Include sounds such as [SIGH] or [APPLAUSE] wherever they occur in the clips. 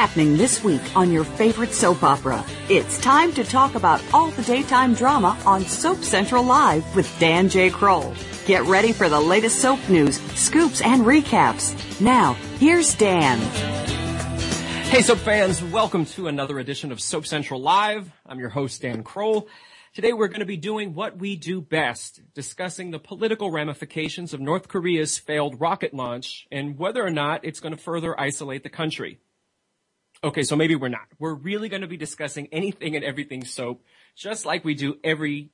happening this week on your favorite soap opera. It's time to talk about all the daytime drama on Soap Central Live with Dan J. Kroll. Get ready for the latest soap news, scoops, and recaps. Now, here's Dan. Hey, soap fans, welcome to another edition of Soap Central Live. I'm your host, Dan Kroll. Today we're going to be doing what we do best, discussing the political ramifications of North Korea's failed rocket launch and whether or not it's going to further isolate the country. Okay, so maybe we're not. We're really going to be discussing anything and everything soap, just like we do every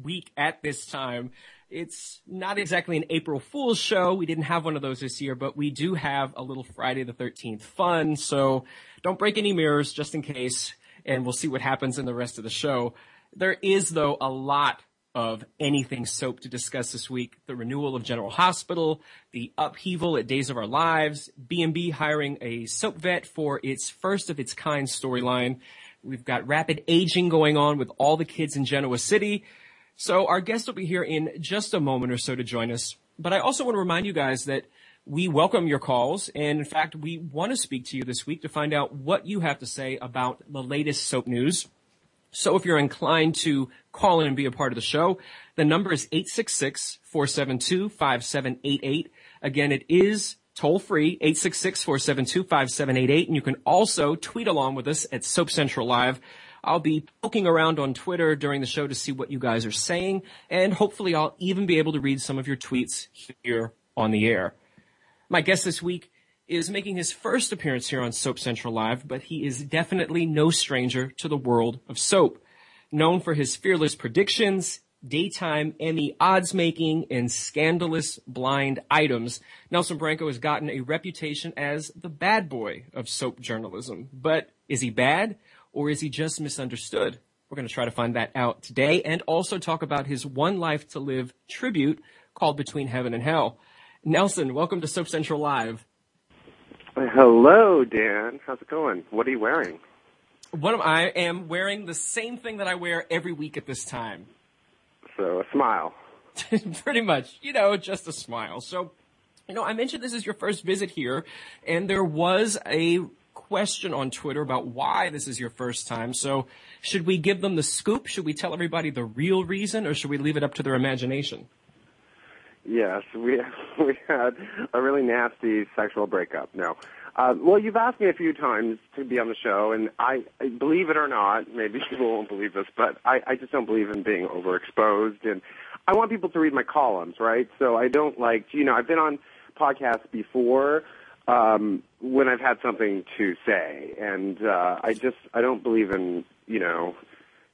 week at this time. It's not exactly an April Fool's show. We didn't have one of those this year, but we do have a little Friday the 13th fun. So don't break any mirrors just in case, and we'll see what happens in the rest of the show. There is, though, a lot of anything soap to discuss this week. The renewal of General Hospital, the upheaval at Days of Our Lives, B&B hiring a soap vet for its first of its kind storyline. We've got rapid aging going on with all the kids in Genoa City. So our guest will be here in just a moment or so to join us. But I also want to remind you guys that we welcome your calls. And in fact, we want to speak to you this week to find out what you have to say about the latest soap news. So if you're inclined to call in and be a part of the show, the number is 866-472-5788. Again, it is toll free, 866-472-5788. And you can also tweet along with us at Soap Central Live. I'll be poking around on Twitter during the show to see what you guys are saying. And hopefully I'll even be able to read some of your tweets here on the air. My guest this week is making his first appearance here on Soap Central Live, but he is definitely no stranger to the world of soap. Known for his fearless predictions, daytime Emmy odds making, and scandalous blind items, Nelson Branco has gotten a reputation as the bad boy of soap journalism. But is he bad or is he just misunderstood? We're going to try to find that out today and also talk about his One Life to Live tribute called Between Heaven and Hell. Nelson, welcome to Soap Central Live. Hello, Dan. How's it going? What are you wearing? What am I am wearing the same thing that I wear every week at this time. So a smile. [LAUGHS] Pretty much, you know, just a smile. So, you know, I mentioned this is your first visit here, and there was a question on Twitter about why this is your first time. So, should we give them the scoop? Should we tell everybody the real reason, or should we leave it up to their imagination? Yes, [LAUGHS] we we had a really nasty sexual breakup. No. Uh, well, you've asked me a few times to be on the show, and I, believe it or not, maybe [LAUGHS] people won't believe this, but I, I just don't believe in being overexposed, and I want people to read my columns, right? So I don't like, you know, I've been on podcasts before um, when I've had something to say, and uh, I just I don't believe in, you know,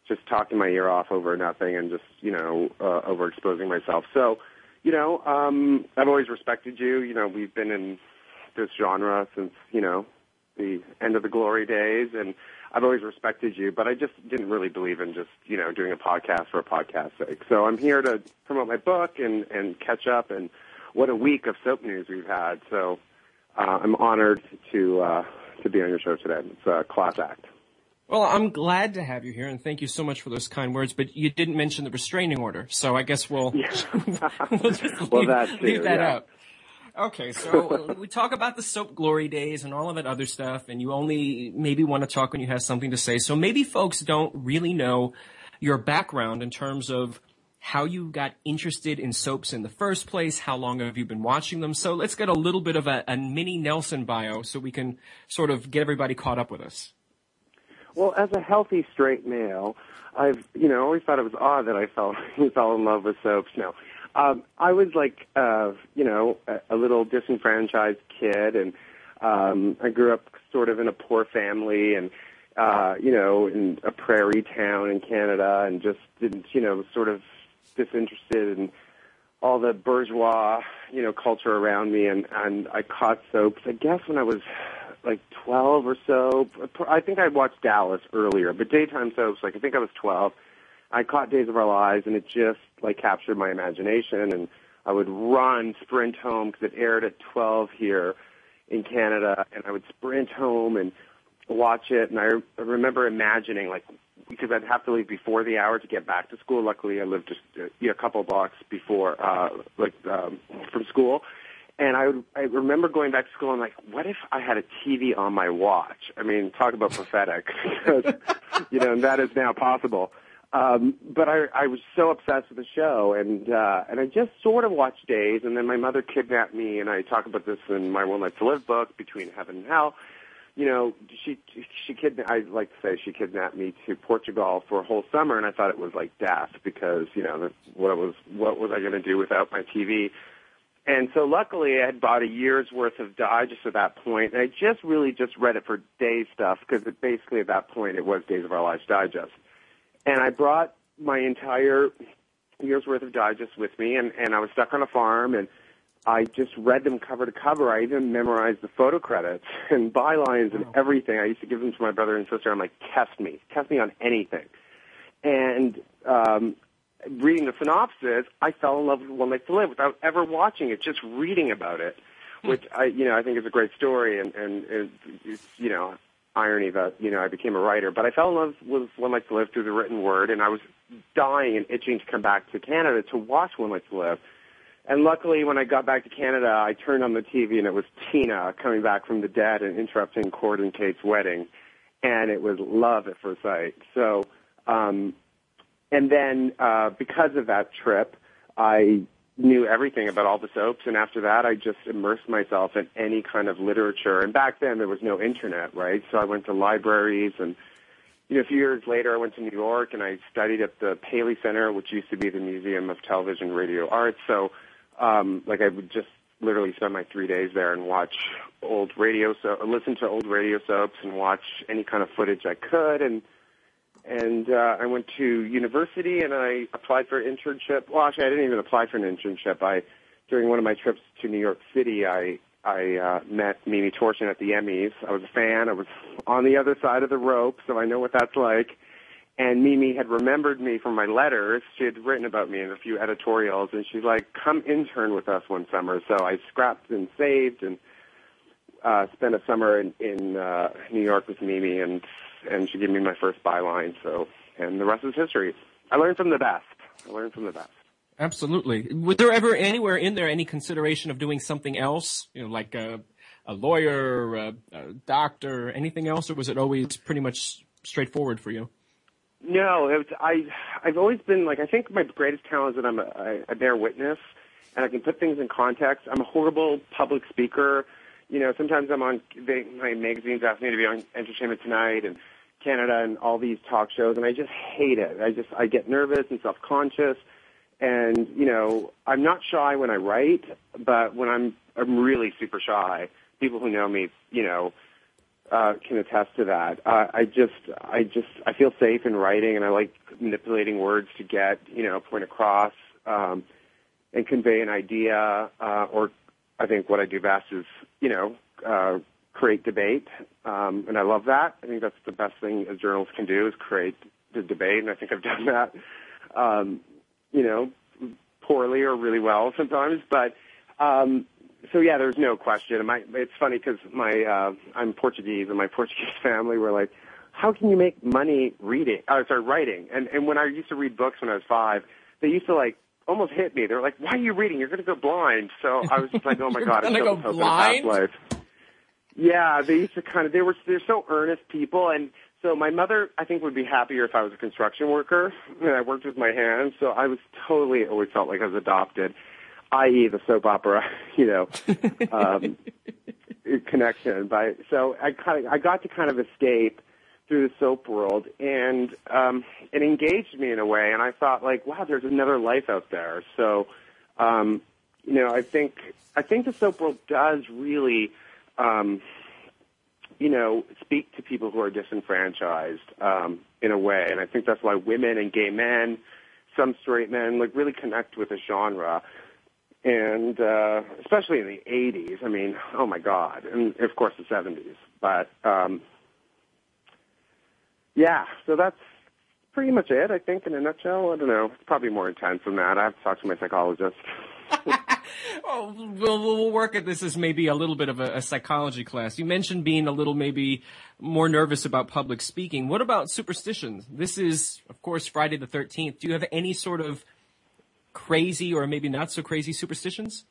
just talking my ear off over nothing and just, you know, uh, overexposing myself. So you know, um, I've always respected you. You know, we've been in this genre since, you know, the end of the glory days and I've always respected you, but I just didn't really believe in just, you know, doing a podcast for a podcast's sake. So I'm here to promote my book and, and catch up and what a week of soap news we've had. So uh, I'm honored to uh, to be on your show today. It's a class act. Well, I'm glad to have you here, and thank you so much for those kind words. But you didn't mention the restraining order, so I guess we'll Yeah. [LAUGHS] we'll just leave, Well, that too, leave that yeah. out. Okay, so uh, we talk about the soap glory days and all of that other stuff, and you only maybe want to talk when you have something to say. So maybe folks don't really know your background in terms of how you got interested in soaps in the first place, how long have you been watching them. So let's get a little bit of a, a mini Nelson bio so we can sort of get everybody caught up with us. Well, as a healthy straight male, I've you know always thought it was odd that I fell [LAUGHS] fell in love with soaps. No, um, I was like uh, you know a, a little disenfranchised kid, and um, I grew up sort of in a poor family, and uh, you know in a prairie town in Canada, and just didn't you know sort of disinterested in all the bourgeois you know culture around me, and and I caught soaps. I guess when I was like 12 or so. I think I watched Dallas earlier, but daytime soaps, like I think I was 12. I caught Days of Our Lives, and it just like captured my imagination. And I would run, sprint home because it aired at 12 here in Canada, and I would sprint home and watch it. And I, I remember imagining like because I'd have to leave before the hour to get back to school. Luckily, I lived just uh, a couple blocks before, uh, like um, from school And I I remember going back to school I'm like, what if I had a TV on my watch? I mean, talk about prophetic, [LAUGHS] you know, and that is now possible. Um, but I, I was so obsessed with the show, and uh, and I just sort of watched days, and then my mother kidnapped me, and I talk about this in my One Life to Live book, Between Heaven and Hell. You know, she she kidnapped. I like to say she kidnapped me to Portugal for a whole summer, and I thought it was like death because you know what was what was I going to do without my TV? And so luckily I had bought a year's worth of digest at that point, and I just really just read it for day stuff because it basically at that point it was Days of Our Lives Digest. And I brought my entire year's worth of digest with me, and, and I was stuck on a farm, and I just read them cover to cover. I even memorized the photo credits [LAUGHS] and bylines and everything. I used to give them to my brother and sister. I'm like, test me, test me on anything. And um, reading the synopsis, I fell in love with One Life to Live without ever watching it, just reading about it, which I, you know, I think is a great story, and and it's, you know, irony that you know I became a writer, but I fell in love with One Life to Live through the written word, and I was dying and itching to come back to Canada to watch One Life to Live. And luckily, when I got back to Canada, I turned on the TV and it was Tina coming back from the dead and interrupting Cord and Kate's wedding, and it was love at first sight. So, um, and then uh, because of that trip, I knew everything about all the soaps, and after that, I just immersed myself in any kind of literature. And back then, there was no internet, right? So I went to libraries, and you know, a few years later, I went to New York and I studied at the Paley Center, which used to be the Museum of Television Radio Arts. So, um, like, I would just literally spend my three days there and watch old radio so listen to old radio soaps and watch any kind of footage I could and and uh, I went to university and I applied for an internship. Well, actually, I didn't even apply for an internship. I during one of my trips to New York City, I I uh, met Mimi Torchin at the Emmys. I was a fan. I was on the other side of the rope, so I know what that's like. And Mimi had remembered me from my letters. She had written about me in a few editorials, and she's like, "Come intern with us one summer." So I scrapped and saved and uh, spent a summer in, in uh, New York with Mimi, and and she gave me my first byline. So, and the rest is history. I learned from the best. I learned from the best. Absolutely. Was there ever anywhere in there any consideration of doing something else, you know, like a, a lawyer, a, a doctor, anything else, or was it always pretty much straightforward for you? No, it was, I I've always been like I think my greatest talent is that I'm a, I, I bear witness and I can put things in context. I'm a horrible public speaker. You know, sometimes I'm on they, my magazines ask me to be on Entertainment Tonight and Canada and all these talk shows, and I just hate it. I just I get nervous and self conscious, and you know I'm not shy when I write, but when I'm I'm really super shy. People who know me, you know, uh, can attest to that. Uh, I just I just I feel safe in writing, and I like manipulating words to get you know a point across um, and convey an idea. Uh, or I think what I do best is you know. Uh, create debate, um, and I love that. I think that's the best thing a journalist can do is create the debate, and I think I've [LAUGHS] done that. Um, you know, poorly or really well sometimes, but um, so yeah, there's no question. My, it's funny because my uh, I'm Portuguese, and my [LAUGHS] Portuguese family were like, "How can you make money reading? Oh, sorry, writing." And and when I used to read books when I was five, they used to like almost hit me. They were like, "Why are you reading? You're going to go blind." So I was just like, "Oh my god, [LAUGHS] I'm so go blind." Life. Yeah, they used to kind of they were they're so earnest people and so my mother I think would be happier if I was a construction worker and I worked with my hands. So I was totally always felt like I was adopted, i.e. the soap opera, [LAUGHS] you know, um, [LAUGHS] connection. By so I kind of I got to kind of escape through the soap world and um it engaged me in a way and I thought like wow there's another life out there. So um you know I think I think the soap world does really um, you know, speak to people who are disenfranchised um, in a way. And I think that's why women and gay men, some straight men, like really connect with the genre. And uh, especially in the 80s, I mean, oh my God, and of course the 70s. But um, yeah, so that's pretty much it, I think, in a nutshell. I don't know. It's probably more intense than that. I have to talk to my psychologist. [LAUGHS] Oh, well, we'll, we'll work at this as maybe a little bit of a, a, psychology class. You mentioned being a little maybe more nervous about public speaking. What about superstitions? This is, of course, Friday the 13th. Do you have any sort of crazy or maybe not so crazy superstitions?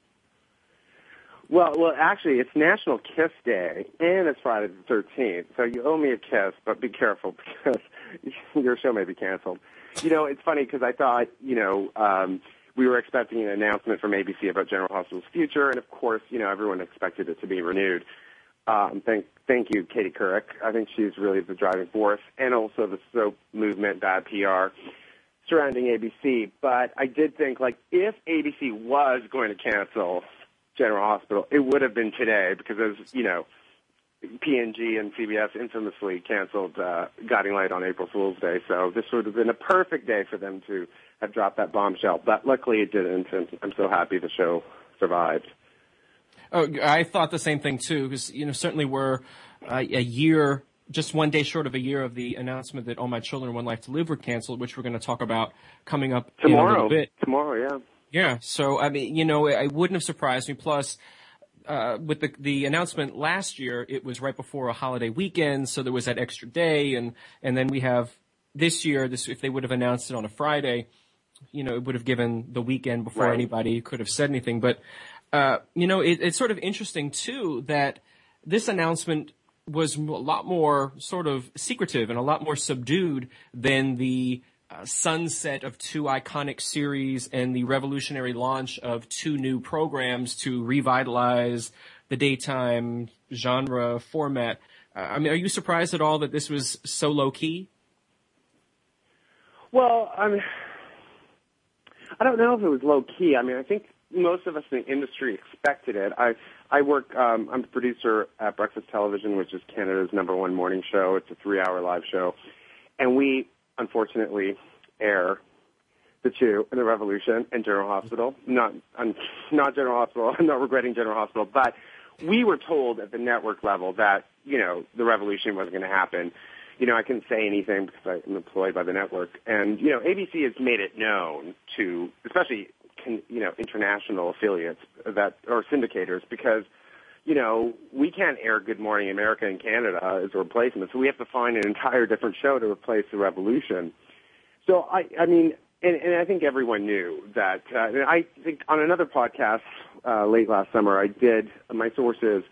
Well, well, actually, it's National Kiss Day, and it's Friday the 13th. So you owe me a kiss, but be careful [LAUGHS] because your show may be canceled. You know, it's funny because I thought, you know, um, we were expecting an announcement from ABC about General Hospital's future, and of course, you know, everyone expected it to be renewed. Um, thank, thank you, Katie Couric. I think she's really the driving force, and also the soap movement, bad PR surrounding ABC. But I did think, like, if ABC was going to cancel General Hospital, it would have been today because, as you know, P&G and CBS infamously canceled uh, Guiding Light on April Fool's Day. So this would have been a perfect day for them to have dropped that bombshell. But luckily it didn't, and I'm so happy the show survived. Oh, I thought the same thing too, because you know certainly we're uh, a year, just one day short of a year of the announcement that All My Children, One Life to Live were canceled, which we're going to talk about coming up tomorrow. in a little bit. Tomorrow, yeah. Yeah. So I mean, you know, it wouldn't have surprised me. Plus, uh, with the the announcement last year, it was right before a holiday weekend, so there was that extra day, and and then we have this year. This if they would have announced it on a Friday, you know, it would have given the weekend before Right. anybody could have said anything. But uh, you know, it, it's sort of interesting too that this announcement was a lot more sort of secretive and a lot more subdued than the uh, sunset of two iconic series and the revolutionary launch of two new programs to revitalize the daytime genre format. Uh, I mean, are you surprised at all that this was so low key? Well, I mean, I don't know if it was low key. I mean, I think most of us in the industry expected it. I I work. Um, I'm the producer at Breakfast Television, which is Canada's number one morning show. It's a three-hour live show, and we unfortunately air the Chew and the Revolution and General Hospital. Not I'm not General Hospital. I'm not regretting General Hospital, but we were told at the network level that you know the Revolution wasn't going to happen. You know, I can't say anything because I'm employed by the network, and you know, ABC has made it known to, especially you know, international affiliates that or syndicators because you know, we can't air Good Morning America in Canada as a replacement, so we have to find an entire different show to replace the Revolution. So I, I mean, and, and I think everyone knew that. Uh, and I think on another podcast uh, late last summer, I did my sources.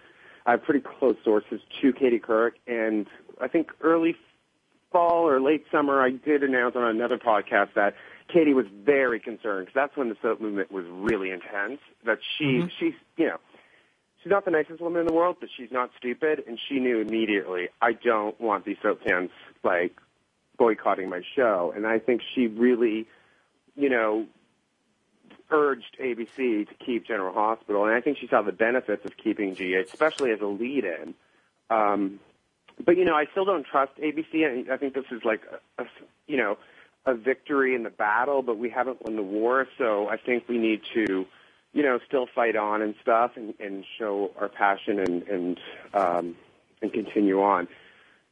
I have pretty close sources to Katie Couric, and I think early fall or late summer, I did announce on another podcast that Katie was very concerned because that's when the soap movement was really intense. That she, Mhm. she's, you know, she's not the nicest woman in the world, but she's not stupid, and she knew immediately, I don't want these soap fans like boycotting my show, and I think she really, you know, urged ABC to keep General Hospital, and I think she saw the benefits of keeping GH, especially as a lead-in. Um, but you know, I still don't trust ABC. and I think this is like, a, a, you know, a victory in the battle, but we haven't won the war. So I think we need to, you know, still fight on and stuff, and, and show our passion and and um, and continue on.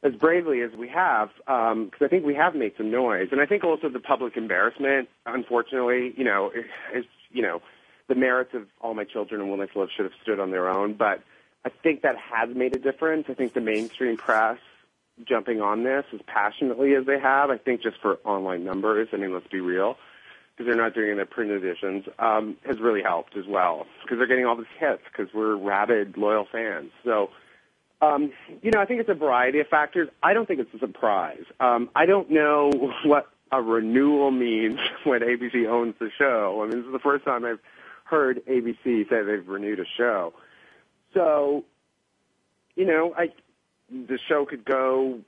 As bravely as we have, because I think we have made some noise, and I think also the public embarrassment, unfortunately, you know, is, you know, the merits of all my children and Will Nice Love should have stood on their own, but I think that has made a difference. I think the mainstream press jumping on this as passionately as they have, I think just for online numbers, I mean, let's be real, because they're not doing their print editions, um, has really helped as well, because they're getting all these hits, because we're rabid, loyal fans. So, um, you know, I think it's a variety of factors. I don't think it's a surprise. Um, I don't know [LAUGHS] what a renewal means [LAUGHS] when ABC owns the show. I mean, this is the first time I've heard ABC say they've renewed a show. So, you know, I the show could go,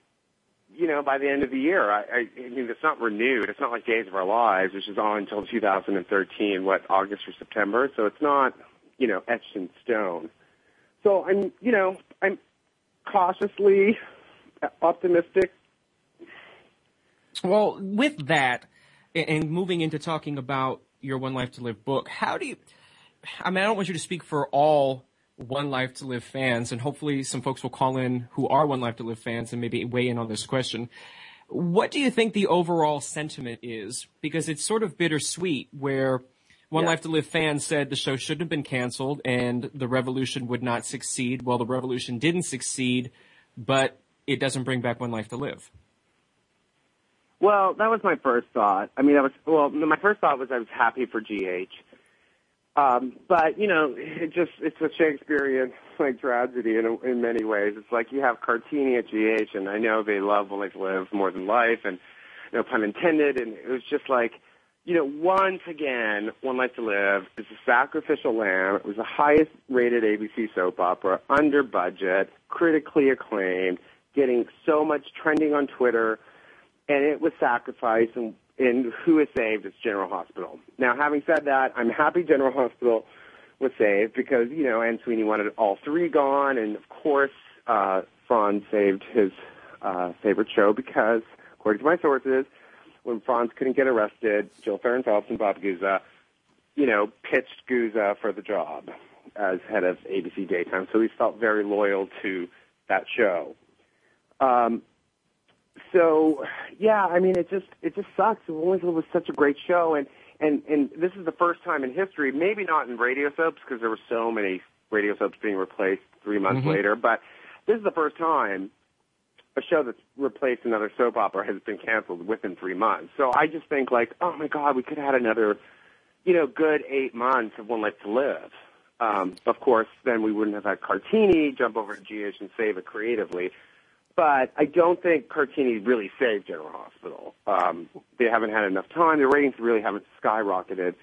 you know, by the end of the year. I, I, I mean, it's not renewed. It's not like Days of Our Lives, which is on until 2013, what August or September. So it's not, you know, etched in stone. So I'm, you know, I'm cautiously optimistic. Well, with that, and moving into talking about your One Life to Live book, how do you? I mean, I don't want you to speak for all One Life to Live fans, and hopefully some folks will call in who are One Life to Live fans and maybe weigh in on this question. What do you think the overall sentiment is? Because it's sort of bittersweet where One Yeah. Life to Live fans said the show shouldn't have been canceled and the revolution would not succeed. Well, the revolution didn't succeed, but it doesn't bring back One Life to Live. Well, that was my first thought. I mean, that was well. My first thought was I was happy for GH. Um, but you know, it just it's a Shakespearean like tragedy in in many ways. It's like you have Cartini at GH, and I know they love Life to Live more than life, and no pun intended. And it was just like, you know, once again, One Life to Live is a sacrificial lamb. It was the highest rated ABC soap opera, under budget, critically acclaimed, getting so much trending on Twitter, and it was sacrificed. And in who is saved, it's General Hospital. Now, having said that, I'm happy General Hospital was saved because, you know, Anne Sweeney wanted all three gone, and of course, uh, Frons saved his uh, favorite show because, according to my sources, when Frons couldn't get arrested, Jill Farren Phelps and Bob Guza, you know, pitched Guza for the job as head of ABC Daytime, so he felt very loyal to that show. Um, so yeah, I mean, it just it just sucks. Winslow was such a great show, and and and this is the first time in history, maybe not in radio soaps because there were so many radio soaps being replaced three months mm-hmm. later, but this is the first time a show that's replaced another soap opera has been canceled within three months. So I just think like, oh my God, we could have had another, you know, good eight months of One Life to Live. Um, of course, then we wouldn't have had Cartini jump over to GH and save it creatively but I don't think Cartini really saved General Hospital. Um, they haven't had enough time. The ratings really haven't skyrocketed.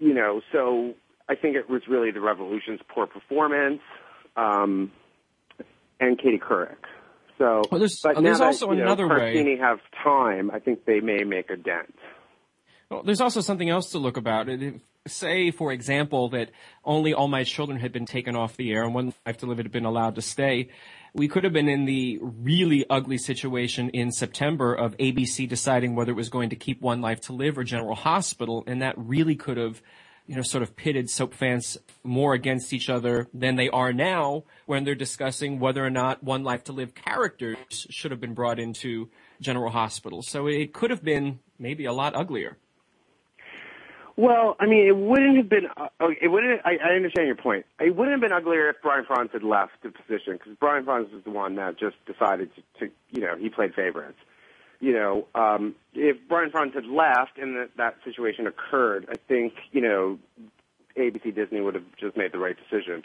You know, so I think it was really the Revolution's poor performance um, and Katie Couric. So, well, there's, but there's also that, another know, way. Cartini have time. I think they may make a dent. Well, there's also something else to look about. Say, for example, that only All My Children had been taken off the air and One Life to Live had been allowed to stay we could have been in the really ugly situation in September of ABC deciding whether it was going to keep One Life to Live or General Hospital, and that really could have, you know, sort of pitted soap fans more against each other than they are now when they're discussing whether or not One Life to Live characters should have been brought into General Hospital. So it could have been maybe a lot uglier. Well, I mean, it wouldn't have been. Uh, it wouldn't. I, I understand your point. It wouldn't have been uglier if Brian Frons had left the position because Brian Frons was the one that just decided to, to you know, he played favorites. You know, um, if Brian Frons had left and that, that situation occurred, I think you know, ABC Disney would have just made the right decision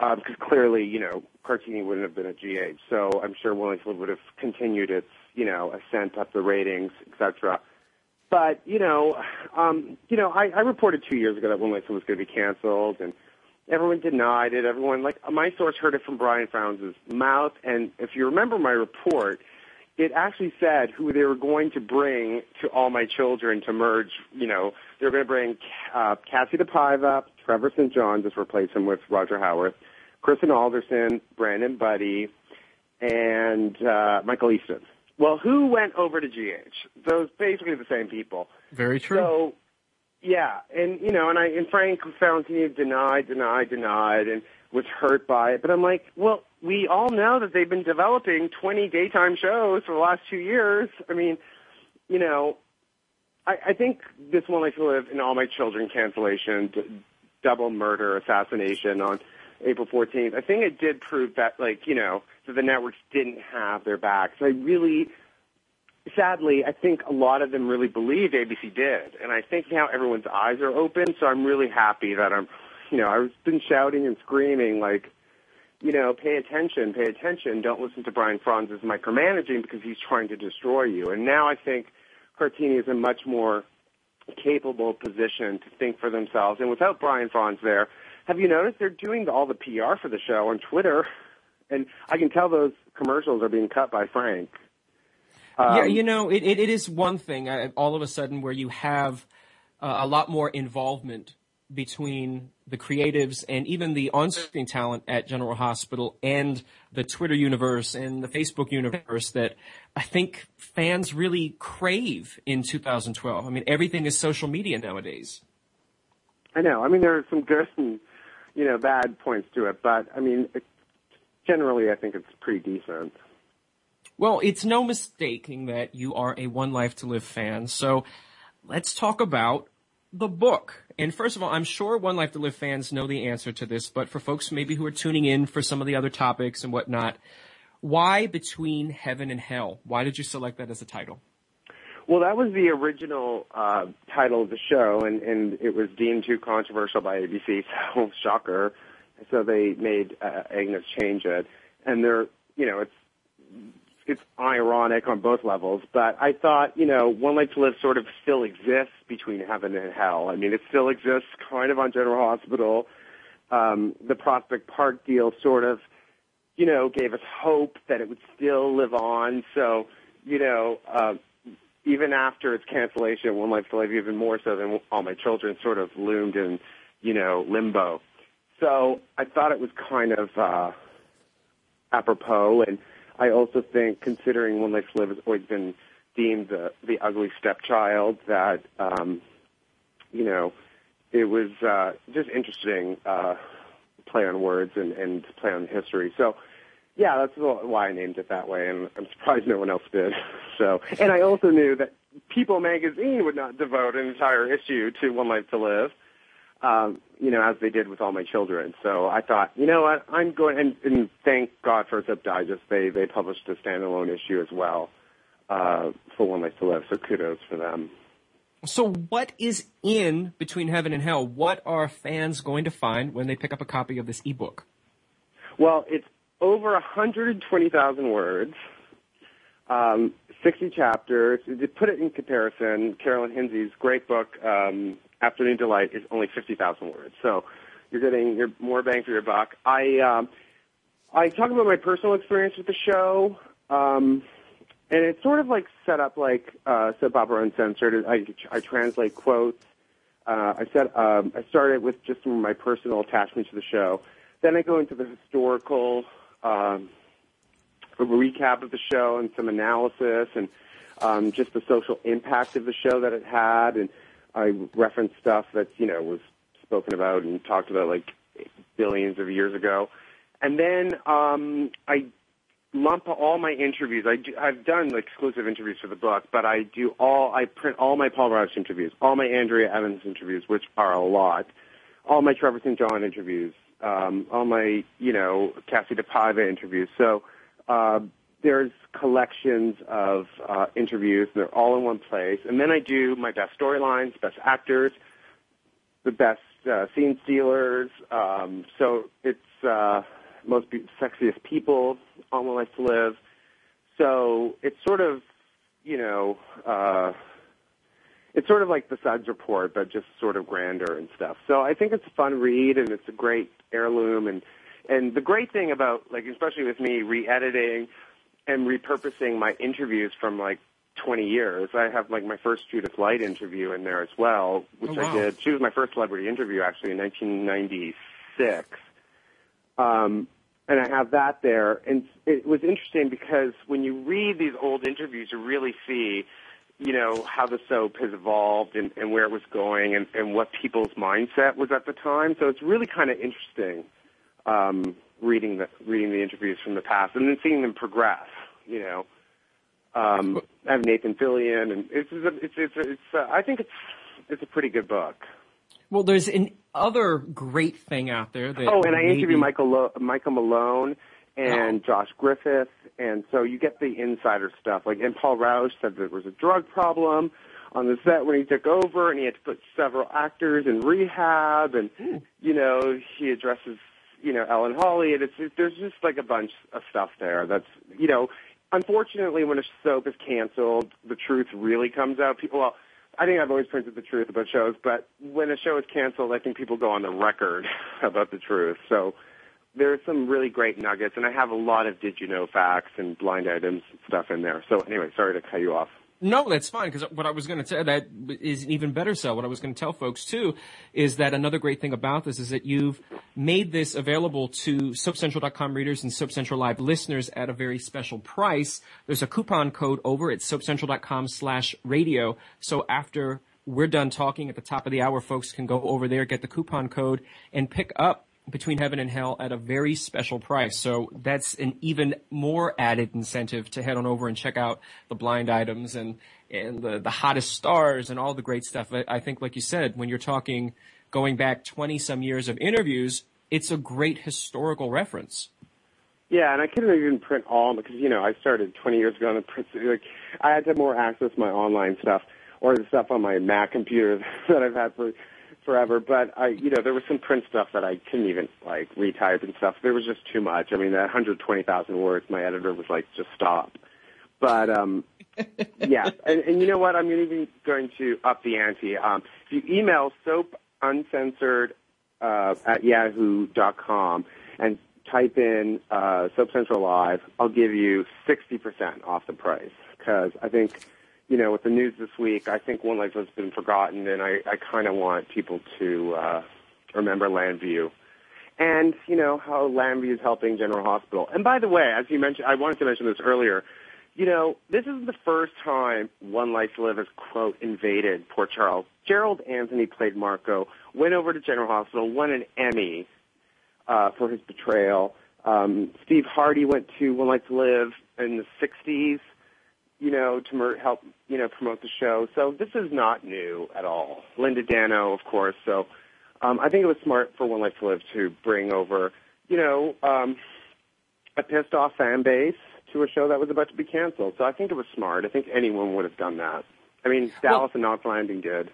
because um, clearly, you know, Cartini wouldn't have been at GH. So I'm sure Wellington would have continued its, you know, ascent up the ratings, et cetera. But you know, um, you know, I, I reported two years ago that One Life was going to be canceled, and everyone denied it. Everyone, like my source, heard it from Brian Frons's mouth. And if you remember my report, it actually said who they were going to bring to All My Children to merge. You know, they were going to bring uh, Kassie DePaiva, Trevor St. John, just replace him with Roger Howarth, Kristen Alderson, Brandon Buddy, and uh, Michael Easton. Well, who went over to GH? Those basically the same people. Very true. So, yeah, and you know, and I and Frank Valentini denied, denied, denied, and was hurt by it. But I'm like, well, we all know that they've been developing 20 daytime shows for the last two years. I mean, you know, I, I think this One Life to Live and All My Children cancellation, d- double murder, assassination on April 14th. I think it did prove that, like, you know, that the networks didn't have their backs. I really, sadly, I think a lot of them really believed ABC did. And I think now everyone's eyes are open, so I'm really happy that I'm, you know, I've been shouting and screaming, like, you know, pay attention, pay attention. Don't listen to Brian Frons's micromanaging because he's trying to destroy you. And now I think Cartini is in a much more capable position to think for themselves. And without Brian Frons there, have you noticed they're doing all the PR for the show on Twitter? And I can tell those commercials are being cut by Frank. Um, yeah, you know, it, it, it is one thing uh, all of a sudden where you have uh, a lot more involvement between the creatives and even the on-screen talent at General Hospital and the Twitter universe and the Facebook universe that I think fans really crave in 2012. I mean, everything is social media nowadays. I know. I mean, there are some good and you know, bad points to it, but I mean, generally, I think it's pretty decent. Well, it's no mistaking that you are a One Life to Live fan, so let's talk about the book. And first of all, I'm sure One Life to Live fans know the answer to this, but for folks maybe who are tuning in for some of the other topics and whatnot, why Between Heaven and Hell? Why did you select that as a title? Well, that was the original uh, title of the show, and, and it was deemed too controversial by ABC. [LAUGHS] So shocker. So they made uh, Agnes change it, and they're you know it's it's ironic on both levels. But I thought you know One Life to Live sort of still exists between heaven and hell. I mean, it still exists kind of on General Hospital. Um, the Prospect Park deal sort of you know gave us hope that it would still live on. So you know. Uh, even after its cancellation, One Life to Live, even more so than All My Children, sort of loomed in, you know, limbo. So I thought it was kind of uh, apropos, and I also think, considering One Life to Live has always been deemed the the ugly stepchild, that um, you know, it was uh, just interesting uh, play on words and, and play on history. So yeah, that's why I named it that way, and I'm surprised no one else did. [LAUGHS] So, and I also knew that People magazine would not devote an entire issue to One Life to Live, um, you know, as they did with all my children. So I thought, you know what, I'm going, and, and thank God for Soap Digest, they they published a standalone issue as well uh, for One Life to Live. So kudos for them. So what is in Between Heaven and Hell? What are fans going to find when they pick up a copy of this ebook? Well, it's over 120,000 words, um, 60 chapters. To put it in comparison, Carolyn Hinsey's great book, um, Afternoon Delight, is only 50,000 words. So you're getting your more bang for your buck. I um, I talk about my personal experience with the show, um, and it's sort of like set up like uh, soap opera uncensored. I, I translate quotes. Uh, I said um, I started with just my personal attachment to the show. Then I go into the historical um, a recap of the show and some analysis and um, just the social impact of the show that it had. And I referenced stuff that, you know, was spoken about and talked about like billions of years ago. And then um, I lump all my interviews. I do, I've done exclusive interviews for the book, but I do all, I print all my Paul Rauch interviews, all my Andrea Evans interviews, which are a lot, all my Trevor St. John interviews, um, all my, you know, Kassie DePaiva interviews. So uh, there's collections of uh, interviews. And they're all in one place. And then I do my best storylines, best actors, the best uh, scene stealers. Um, so it's uh, most be- sexiest people on One Life to Live. So it's sort of, you know, uh, it's sort of like the Suds Report, but just sort of grander and stuff. So I think it's a fun read, and it's a great heirloom. And and the great thing about like, especially with me re-editing and repurposing my interviews from like 20 years. I have like my first Judith Light interview in there as well, which oh, wow. I did. She was my first celebrity interview actually in 1996. Um, and I have that there. And it was interesting because when you read these old interviews, you really see you know, how the soap has evolved and, and where it was going and, and what people's mindset was at the time. So it's really kind of interesting um, reading the reading the interviews from the past and then seeing them progress. You know, um, I have Nathan Fillion, and it's it's it's, it's uh, I think it's it's a pretty good book. Well, there's an other great thing out there. That oh, and I interviewed Michael Lo- Michael Malone and. Josh Griffith, and so you get the insider stuff. Like, and Paul Rauch said there was a drug problem on the set when he took over, and he had to put several actors in rehab, and Ooh. you know he addresses you know Ellen Holly, and it's it, there's just like a bunch of stuff there that's you know. Unfortunately, when a soap is canceled, the truth really comes out. People, well, I think I've always printed the truth about shows, but when a show is canceled, I think people go on the record [LAUGHS] about the truth. So there are some really great nuggets, and I have a lot of did you know facts and blind items and stuff in there. So anyway, sorry to cut you off. No, that's fine because what I was going to tell that is even better. So what I was going to tell folks too is that another great thing about this is that you've made this available to SoapCentral.com readers and SoapCentral Live listeners at a very special price. There's a coupon code over at SoapCentral.com slash radio. So after we're done talking at the top of the hour, folks can go over there, get the coupon code, and pick up between heaven and hell at a very special price. So that's an even more added incentive to head on over and check out the blind items and, and the, the hottest stars and all the great stuff. I, I think, like you said, when you're talking going back 20 some years of interviews, it's a great historical reference. Yeah, and I couldn't even print all because you know I started 20 years ago on the print. Like I had to have more access to my online stuff or the stuff on my Mac computer [LAUGHS] that I've had for forever. But I, you know, there was some print stuff that I couldn't even like retype and stuff. There was just too much. I mean, that 120,000 words, my editor was like, just stop. But um, [LAUGHS] yeah, and, and you know what? I'm even going to up the ante. Um, if you email soap uncensored uh, at yahoo.com and type in uh, Soap Central Live, I'll give you 60% off the price because I think, you know, with the news this week, I think One Life has been forgotten, and I, I kind of want people to uh, remember Llanview. And, you know, how Llanview is helping General Hospital. And by the way, as you mentioned, I wanted to mention this earlier, you know, this is the first time One Life to Live has, quote, invaded Port Charles. Gerald Anthony played Marco, went over to General Hospital, won an Emmy uh, for his betrayal. Um, Steve Hardy went to One Life to Live in the 60s, you know, to help, you know, promote the show. So this is not new at all. Linda Dano, of course. So um, I think it was smart for One Life to Live to bring over, you know, um, a pissed off fan base to a show that was about to be canceled. So I think it was smart. I think anyone would have done that. I mean, Dallas well, and Knots Landing did.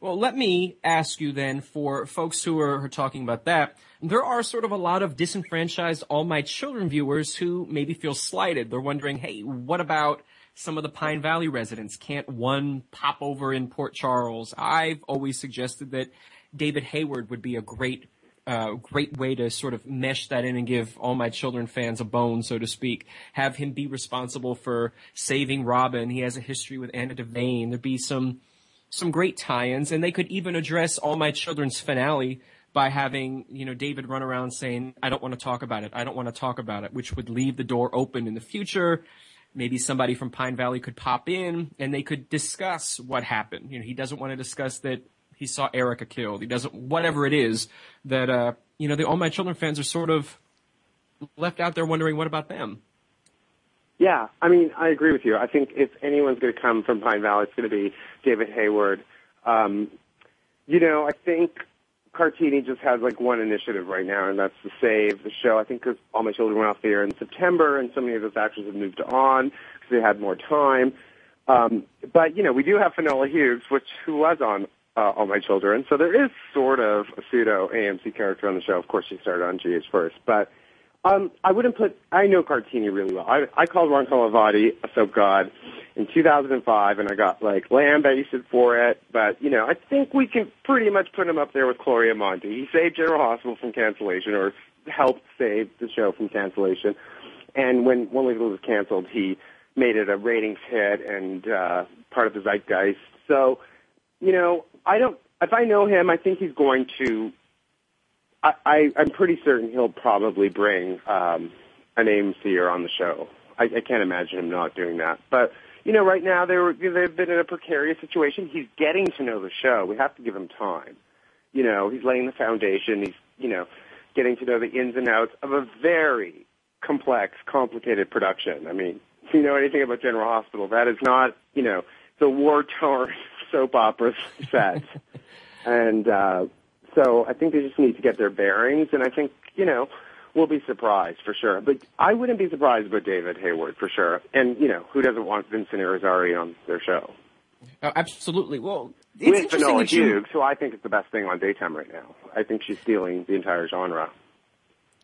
Well, let me ask you then for folks who are talking about that, there are sort of a lot of disenfranchised All My Children viewers who maybe feel slighted. They're wondering, hey, what about some of the Pine Valley residents? Can't one pop over in Port Charles? I've always suggested that David Hayward would be a great uh, great way to sort of mesh that in and give all my children fans a bone, so to speak. Have him be responsible for saving Robin. He has a history with Anna Devane. There'd be some some great tie-ins, and they could even address all my children's finale by having you know David run around saying, "I don't want to talk about it. I don't want to talk about it," which would leave the door open in the future. Maybe somebody from Pine Valley could pop in and they could discuss what happened. You know, he doesn't want to discuss that he saw Erica killed. He doesn't, whatever it is that, uh, you know, the All My Children fans are sort of left out there wondering what about them. Yeah, I mean, I agree with you. I think if anyone's going to come from Pine Valley, it's going to be David Hayward. Um, you know, I think Cartini just has like one initiative right now, and that's to save the show. I think because All My Children went off the air in September, and so many of those actors have moved on because they had more time. Um, but you know, we do have Finola Hughes, which who was on uh, All My Children. So there is sort of a pseudo AMC character on the show. Of course, she started on GH first, but um, I wouldn't put. I know Cartini really well. I, I called Ron Carlivati a soap god in 2005, and I got like lambasted for it. But you know, I think we can pretty much put him up there with Gloria Monty. He saved General Hospital from cancellation, or helped save the show from cancellation. And when One Legal was canceled, he made it a ratings hit and uh, part of the zeitgeist. So, you know, I don't. If I know him, I think he's going to. I, I I'm pretty certain he'll probably bring um, an AMCer on the show. I, I can't imagine him not doing that. But you know, right now they're they've been in a precarious situation. He's getting to know the show. We have to give him time. You know, he's laying the foundation. He's you know getting to know the ins and outs of a very complex, complicated production. I mean, if you know anything about General Hospital, that is not you know the war torn [LAUGHS] soap opera set. [LAUGHS] and uh, so I think they just need to get their bearings, and I think, you know, we'll be surprised for sure. But I wouldn't be surprised about David Hayward for sure. And, you know, who doesn't want Vincent Irizarry on their show? Oh, absolutely. Well, it's With Finola Hughes, who I think is the best thing on daytime right now. I think she's stealing the entire genre.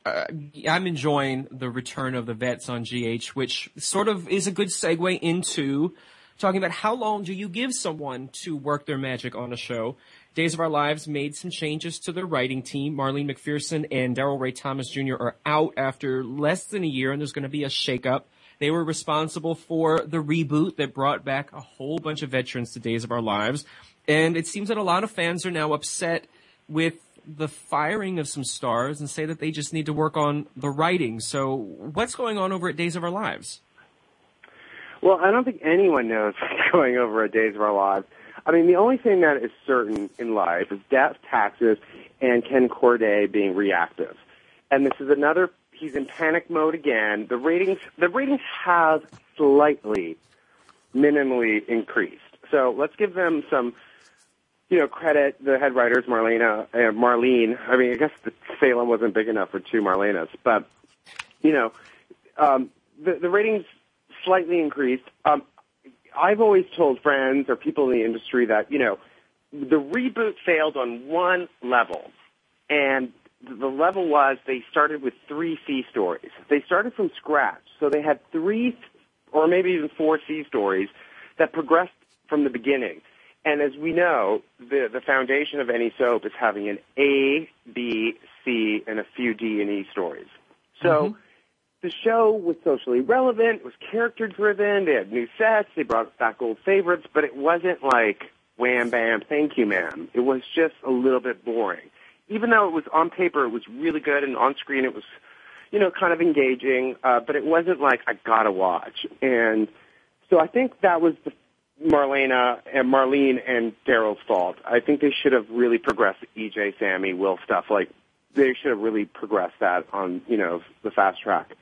Uh, I'm enjoying the return of the vets on GH, which sort of is a good segue into talking about how long do you give someone to work their magic on a show. Days of Our Lives made some changes to their writing team. Marlene McPherson and Darrell Ray Thomas Jr. are out after less than a year, and there's going to be a shakeup. They were responsible for the reboot that brought back a whole bunch of veterans to Days of Our Lives. And it seems that a lot of fans are now upset with the firing of some stars and say that they just need to work on the writing. So what's going on over at Days of Our Lives? Well, I don't think anyone knows [LAUGHS] what's going over at Days of Our Lives. I mean, the only thing that is certain in life is death, taxes, and Ken Corday being reactive. And this is another. He's in panic mode again. The ratings, the ratings have slightly, minimally increased. So let's give them some, you know, credit. The head writers, Marlena, uh, Marlene. I mean, I guess the Salem wasn't big enough for two Marlenas, but you know, um, the, the ratings slightly increased. Um, I've always told friends or people in the industry that, you know, the reboot failed on one level. And the level was they started with three C stories. They started from scratch. So they had three or maybe even four C stories that progressed from the beginning. And as we know, the, the foundation of any soap is having an A, B, C, and a few D and E stories. So mm-hmm. The show was socially relevant, it was character driven, they had new sets, they brought back old favorites, but it wasn't like wham bam, thank you ma'am. It was just a little bit boring. Even though it was on paper, it was really good, and on screen it was, you know, kind of engaging, uh, but it wasn't like I gotta watch. And so I think that was the Marlena and Marlene and Darrell's fault. I think they should have really progressed EJ, Sammy, Will stuff. Like they should have really progressed that on you know the fast track.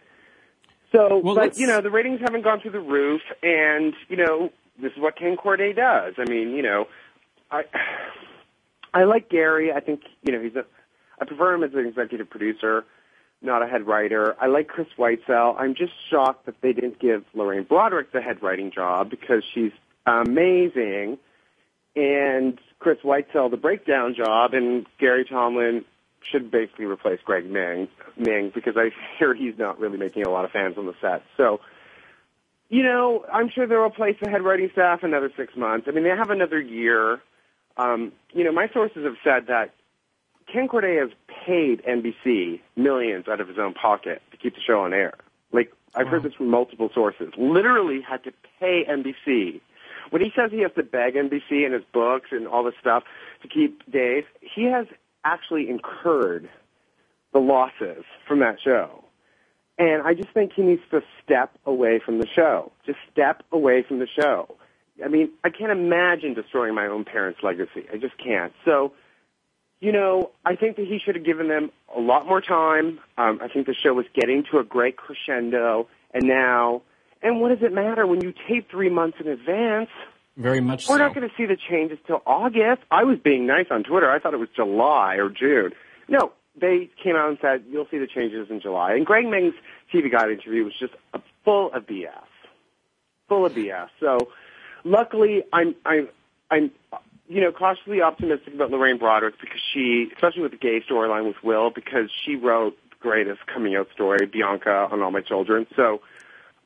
So, well, but you know the ratings haven't gone through the roof, and you know this is what Ken Corday does. I mean, you know, I I like Gary. I think you know he's a. I prefer him as an executive producer, not a head writer. I like Chris Whitesell. I'm just shocked that they didn't give Lorraine Broderick the head writing job because she's amazing. And Chris Whitesell the breakdown job, and Gary Tomlin should basically replace Greg Ming, Meng because I hear he's not really making a lot of fans on the set. So, you know, I'm sure they'll replace the head writing staff another six months. I mean, they have another year. Um, you know, my sources have said that Ken Corday has paid NBC millions out of his own pocket to keep the show on air. Like, I've wow. heard this from multiple sources. Literally had to pay NBC when he says he has to beg NBC and his books and all this stuff to keep Days, he has actually incurred the losses from that show. And I just think he needs to step away from the show. Just step away from the show. I mean, I can't imagine destroying my own parents' legacy. I just can't. So, you know, I think that he should have given them a lot more time. Um, I think the show was getting to a great crescendo, and now and what does it matter when you tape three months in advance? Very much We're so. not going to see the changes till August. I was being nice on Twitter. I thought it was July or June. No, they came out and said, you'll see the changes in July. And Greg Meng's TV Guide interview was just full of BS. Full of BS. So luckily, I'm, I'm, I'm, you know, cautiously optimistic about Lorraine Broderick because she, especially with the gay storyline with Will, because she wrote the greatest coming out story, Bianca on All My Children. So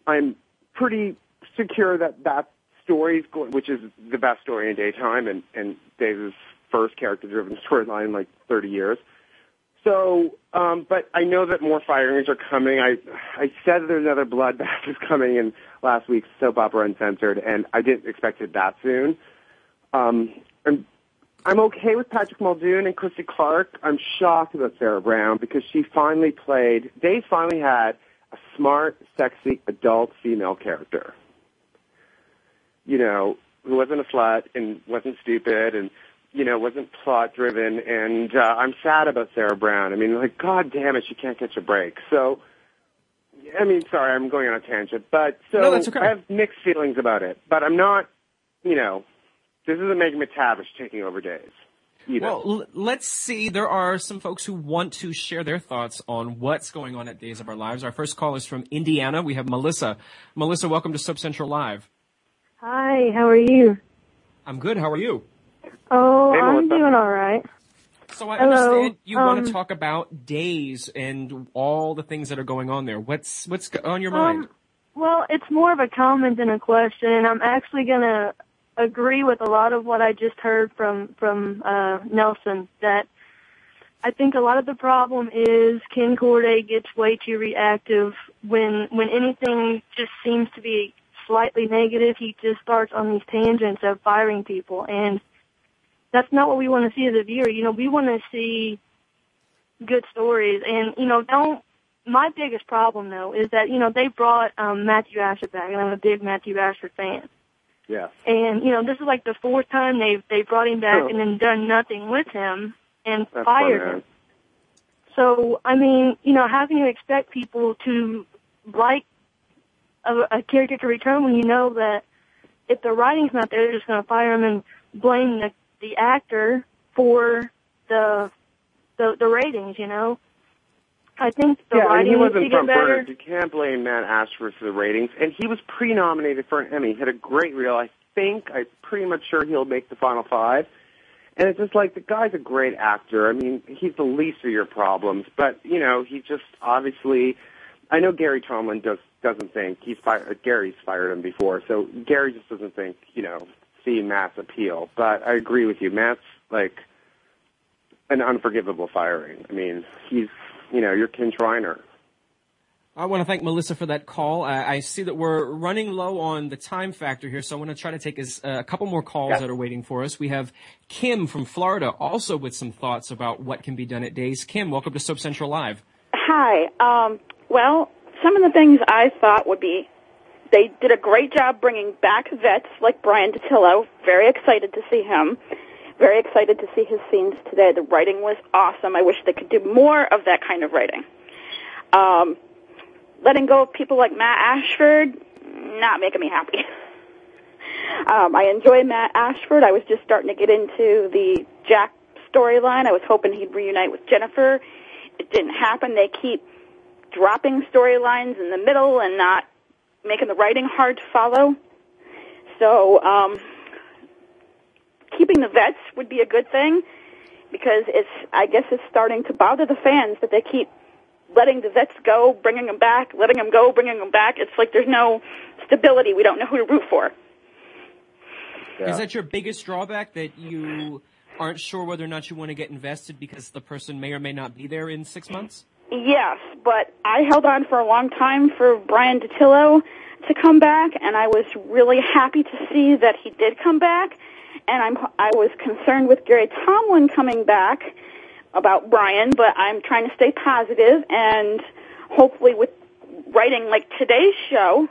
I'm pretty secure that that going, which is the best story in daytime and, and Days' first character-driven [LAUGHS] storyline in like 30 years. So, um, but I know that more firings are coming. I I said there's another bloodbath [LAUGHS] is coming in last week's soap opera uncensored, and I didn't expect it that soon. Um, I'm I'm okay with Patrick Muldoon and Christy Clark. I'm shocked about Sarah Brown because she finally played. Dave finally had a smart, sexy, adult female character. You know, who wasn't a slut and wasn't stupid and, you know, wasn't plot driven. And uh, I'm sad about Sarah Brown. I mean, like, God damn it, she can't catch a break. So, I mean, sorry, I'm going on a tangent, but so no, that's okay. I have mixed feelings about it. But I'm not, you know, this isn't Megan McTavish taking over days. Well, l- let's see. There are some folks who want to share their thoughts on what's going on at Days of Our Lives. Our first call is from Indiana. We have Melissa. Melissa, welcome to Soap Central Live. Hi, how are you? I'm good. How are you? Oh, hey, I'm doing all right. So I Hello. understand you um, want to talk about Days and all the things that are going on there. What's what's on your mind? Um, well, it's more of a comment than a question, and I'm actually gonna agree with a lot of what I just heard from from uh, Nelson. That I think a lot of the problem is Ken Corday gets way too reactive when when anything just seems to be slightly negative. He just starts on these tangents of firing people, and that's not what we want to see as a viewer. You know, we want to see good stories, and you know, don't. My biggest problem though is that you know they brought um, Matthew Ashford back, and I'm a big Matthew Ashford fan. Yeah. And you know, this is like the fourth time they've they brought him back oh. and then done nothing with him and That's fired funny, him. So I mean, you know, how can you expect people to like a, a character to return when you know that if the writing's not there, they're just going to fire him and blame the the actor for the the the ratings, you know. I think the yeah, and writing he needs to wasn't front burners. You can't blame Matt Ashford for the ratings. And he was pre-nominated for an Emmy. He had a great reel. I think, I'm pretty much sure he'll make the final five. And it's just like the guy's a great actor. I mean, he's the least of your problems. But you know, he just obviously. I know Gary Tomlin does doesn't think he's fired. Gary's fired him before, so Gary just doesn't think you know see Matt's appeal. But I agree with you. Matt's like an unforgivable firing. I mean, he's you know you're Kin Shriner. I want to thank Melissa for that call. I, I see that we're running low on the time factor here, so I want to try to take as, uh, a couple more calls Yeah. that are waiting for us. We have Kim from Florida, also with some thoughts about what can be done at Days. Kim, welcome to Soap Central Live. Hi. Um, well, some of the things I thought would be they did a great job bringing back vets like Bryan Dattilo. Very excited to see him. Very excited to see his scenes today. The writing was awesome. I wish they could do more of that kind of writing. Um, letting go of people like Matt Ashford, not making me happy. [LAUGHS] um, I enjoy Matt Ashford. I was just starting to get into the Jack storyline. I was hoping he'd reunite with Jennifer. It didn't happen. They keep dropping storylines in the middle and not making the writing hard to follow. So, um, keeping the vets would be a good thing because it's, I guess it's starting to bother the fans that they keep letting the vets go, bringing them back, letting them go, bringing them back. It's like there's no stability. We don't know who to root for. Yeah. Is that your biggest drawback that you aren't sure whether or not you want to get invested because the person may or may not be there in six months? Yes, but I held on for a long time for Bryan Dattilo to come back, and I was really happy to see that he did come back. And I'm I was concerned with Gary Tomlin coming back about Brian, but I'm trying to stay positive and hopefully with writing like today's show.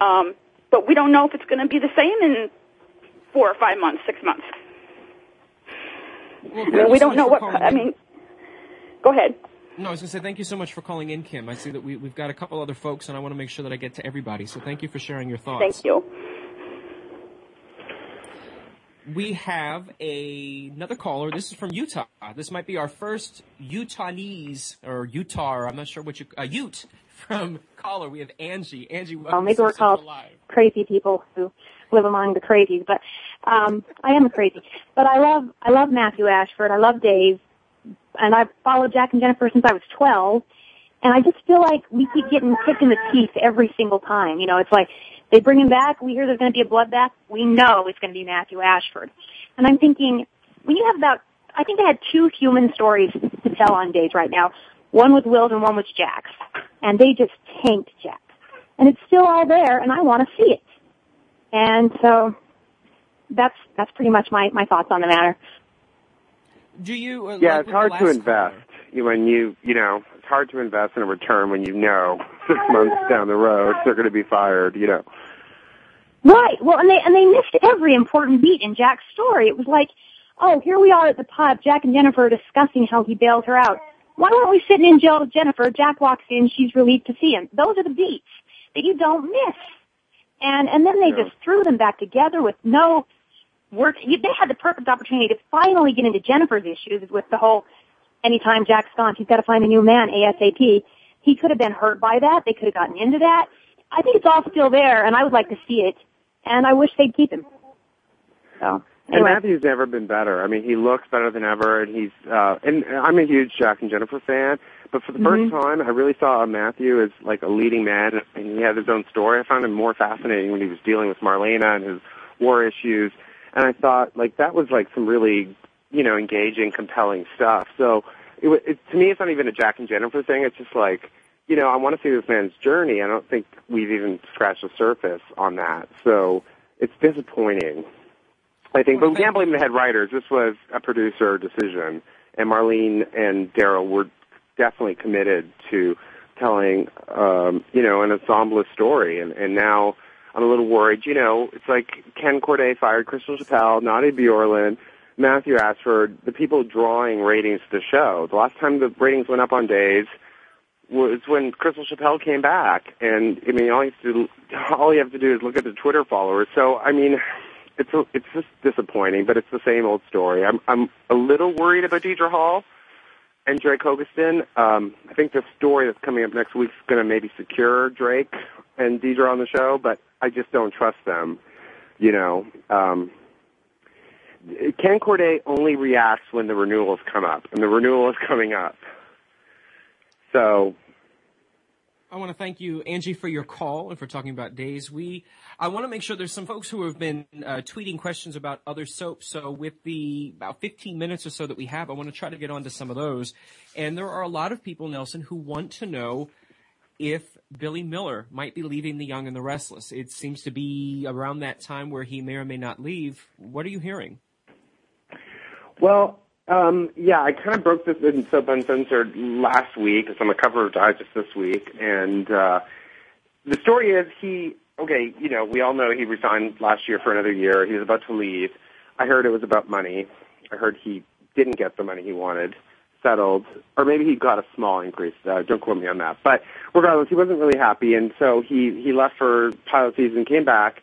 Um, but we don't know if it's going to be the same in four or five months, six months. Well, I mean, we don't know what. I mean, go ahead. No, I was going to say thank you so much for calling in, Kim. I see that we, we've got a couple other folks, and I want to make sure that I get to everybody. So thank you for sharing your thoughts. Thank you. We have a, another caller. This is from Utah. This might be our first Utahese or Utah. I'm not sure what you uh, Ute from caller. We have Angie. Angie, Well, maybe we're called Live. crazy people who live among the crazies, but um, I am a crazy. But I love I love Matthew Ashford. I love Days, and I've followed Jack and Jennifer since I was 12. And I just feel like we keep getting kicked in the teeth every single time. You know, it's like they bring him back. We hear there's going to be a bloodbath. We know it's going to be Matthew Ashford. And I'm thinking, when you have about, I think they had two human stories to tell on days right now. One with Will's and one with Jack's. And they just tanked Jack. And it's still all there, and I want to see it. And so that's that's pretty much my my thoughts on the matter. Do you? Uh, Yeah, like it's hard to invest caller- You- when you you know it's hard to invest in a return when you know [LAUGHS] six months down the road they're going to be fired. You know. Right. Well, and they and they missed every important beat in Jack's story. It was like, oh, here we are at the pub. Jack and Jennifer are discussing how he bailed her out. Why weren't we sitting in jail with Jennifer? Jack walks in. She's relieved to see him. Those are the beats that you don't miss. And and then they Yeah. just threw them back together with no work. They had the perfect opportunity to finally get into Jennifer's issues with the whole anytime Jack's gone, she's got to find a new man ASAP. He could have been hurt by that. They could have gotten into that. I think it's all still there, and I would like to see it. And I wish they'd keep him. So And Matthew's never been better. I mean, he looks better than ever, and he's. uh And I'm a huge Jack and Jennifer fan, but for the Mhm. first time, I really saw Matthew as like a leading man, and he had his own story. I found him more fascinating when he was dealing with Marlena and his war issues, and I thought like that was like some really, you know, engaging, compelling stuff. So it, it to me, it's not even a Jack and Jennifer thing. It's just like. You know, I want to see this man's journey. I don't think we've even scratched the surface on that. So it's disappointing. I think, but we can't blame the head writers. This was a producer decision, and Marlene and Darrell were definitely committed to telling, um, you know, an ensemble story. And, and now I'm a little worried. You know, it's like Ken Corday fired Crystal Chappell, Nadia Bjorlin, Matthew Ashford, the people drawing ratings to the show. The last time the ratings went up on days was when Crystal Chappell came back, and I mean, all you have to do, all you have to do is look at the Twitter followers. So, I mean, it's a, it's just disappointing, but it's the same old story. I'm I'm a little worried about Deidre Hall. and Drake Hogestyn. Um, I think the story that's coming up next week is going to maybe secure Drake and Deidre on the show, but I just don't trust them. You know, um, Ken Corday only reacts when the renewals come up, and the renewal is coming up. So I want to thank you, Angie, for your call and for talking about days. We, I want to make sure there's some folks who have been uh, tweeting questions about other soaps. So with the about 15 minutes or so that we have, I want to try to get onto some of those. And there are a lot of people, Nelson, who want to know if Billy Miller might be leaving The Young and the Restless. It seems to be around that time where he may or may not leave. What are you hearing? Well, um, yeah, I kind of broke this in Soap Uncensored last week. It's on the cover of Digest this week, and uh, the story is he. Okay, you know, we all know he resigned last year for another year. He was about to leave. I heard it was about money. I heard he didn't get the money he wanted settled, or maybe he got a small increase. Uh, don't quote me on that. But regardless, he wasn't really happy, and so he he left for pilot season, came back,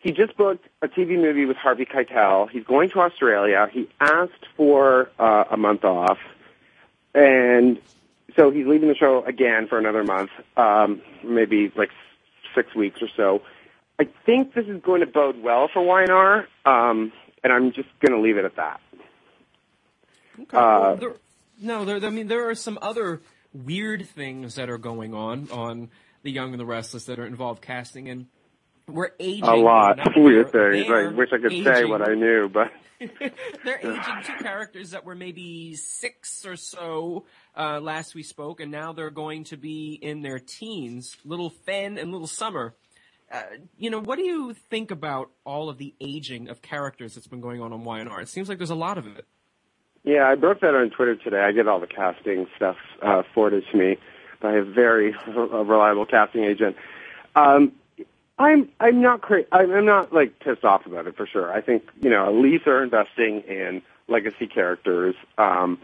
he just booked a TV movie with Harvey Keitel. He's going to Australia. He asked for uh, a month off, and so he's leaving the show again for another month, um, maybe like six weeks or so. I think this is going to bode well for YNR, um, and I'm just going to leave it at that. Okay. Uh, there, no, there, I mean there are some other weird things that are going on on the Young and the Restless that are involved casting and we're aging a lot of [LAUGHS] weird things. I wish I could aging. say what I knew, but [LAUGHS] they're aging two characters that were maybe six or so uh, last we spoke, and now they're going to be in their teens. Little Fen and Little Summer. Uh, you know, what do you think about all of the aging of characters that's been going on on YNR? It seems like there's a lot of it. Yeah, I broke that on Twitter today. I get all the casting stuff uh, forwarded to me by a very [LAUGHS] reliable casting agent. Um, I'm I'm not cra- I'm not like pissed off about it for sure. I think you know at least they're investing in legacy characters. Um,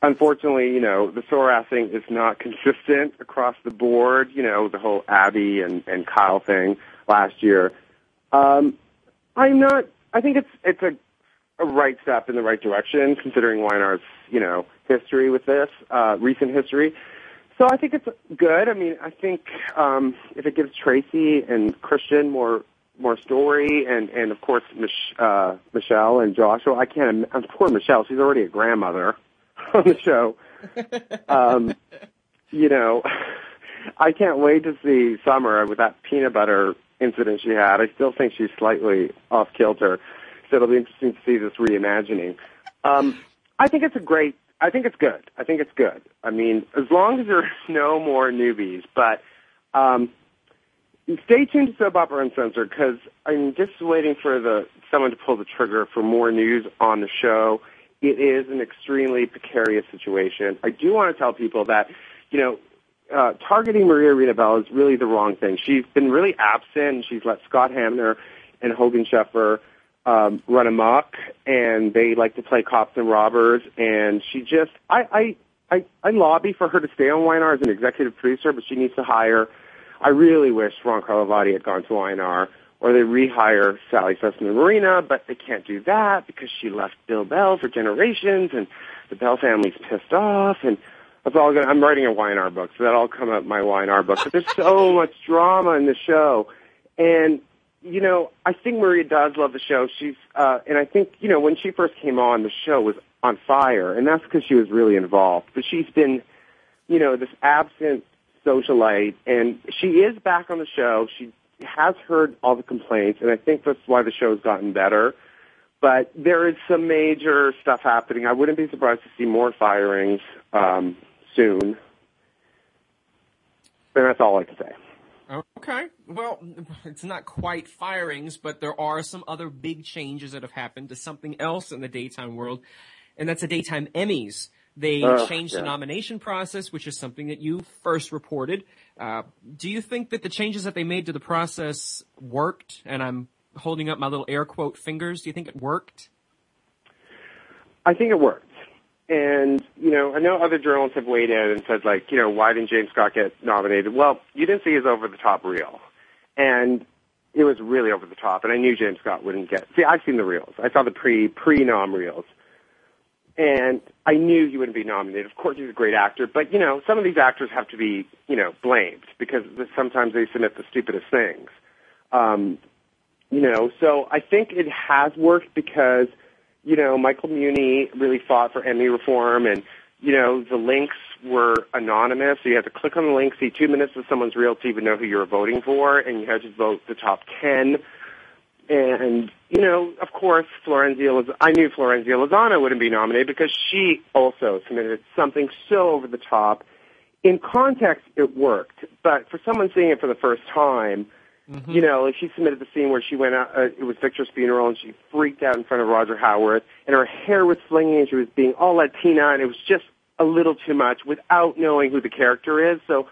unfortunately, you know the SORAS thing is not [LAUGHS] consistent across the board. You know the whole Abby and and Kyle thing last year. Um, I'm not. I think it's it's a a right step in the right direction considering YNR's you know history with this uh, recent history. So I think it's good. I mean, I think um, if it gives Tracy and Christian more more story, and and of course Mich- uh, Michelle and Joshua. I can't. Im- poor Michelle. She's already a grandmother [LAUGHS] on the show. um, you know, [LAUGHS] I can't wait to see Summer with that peanut butter incident she had. I still think she's slightly off kilter. So it'll be interesting to see this reimagining. Um, I think it's a great I think it's good. I think it's good. I mean, as long as there's [LAUGHS] no more newbies, but um, stay tuned to Soap Opera Uncensored because I'm just waiting for the someone to pull the trigger for more news on the show. It is an extremely precarious situation. I do want to tell people that, you know, uh, targeting Maria Arena Bell is really the wrong thing. She's been really absent. She's let Scott Hamner and Hogan Sheffer um, run amok, and they like to play cops and robbers. And she just, I, I, I, I lobby for her to stay on YNR as an executive producer, but she needs to hire. I really wish Ron Carlivati had gone to YNR, or they rehire Sally Sussman Morina, but they can't do that because she left Bill Bell for generations, and the Bell family's pissed off, and that's all gonna, I'm writing a YNR book, so that'll come up my YNR book. But there's so [LAUGHS] much drama in the show, and you know, I think Maria does love the show. She's, uh, and I think, you know, when she first came on, the show was on fire, and that's because she was really involved. But she's been, you know, this absent socialite, and she is back on the show. She has heard all the complaints, and I think that's why the show's gotten better. But there is some major stuff happening. I wouldn't be surprised to see more firings um, soon. And that's all I can say. Okay. Well, it's not quite firings, but there are some other big changes that have happened to something else in the daytime world, and that's the daytime Emmys. They uh, changed yeah. the nomination process, which is something that you first reported. Uh, do you think that the changes that they made to the process worked? And I'm holding up my little air quote fingers. Do you think it worked? I think it worked. And, you know, I know other journalists have weighed in and said, like, you know, why didn't James Scott get nominated? Well, you didn't see his over the top reel. And it was really over the top. And I knew James Scott wouldn't get, see, I've seen the reels. I saw the pre, pre-nom reels. and I knew he wouldn't be nominated. Of course, he's a great actor, but you know, some of these actors have to be, you know, blamed because sometimes they submit the stupidest things. Um, you know, so I think it has worked because, you know, Michael Muhney really fought for Emmy reform, and you know, the links were anonymous, so you had to click on the link, see two minutes of someone's reel to even know who you were voting for, and you had to vote the top ten and, you know, of course, Florencia, Liz- I knew Florencia Lozano wouldn't be nominated because she also submitted something so over the top. In context, it worked, but for someone seeing it for the first time, mm-hmm. you know, like she submitted the scene where she went out, uh, it was Victor's funeral and she freaked out in front of Roger Howarth and her hair was flinging and she was being all Latina and it was just a little too much without knowing who the character is. So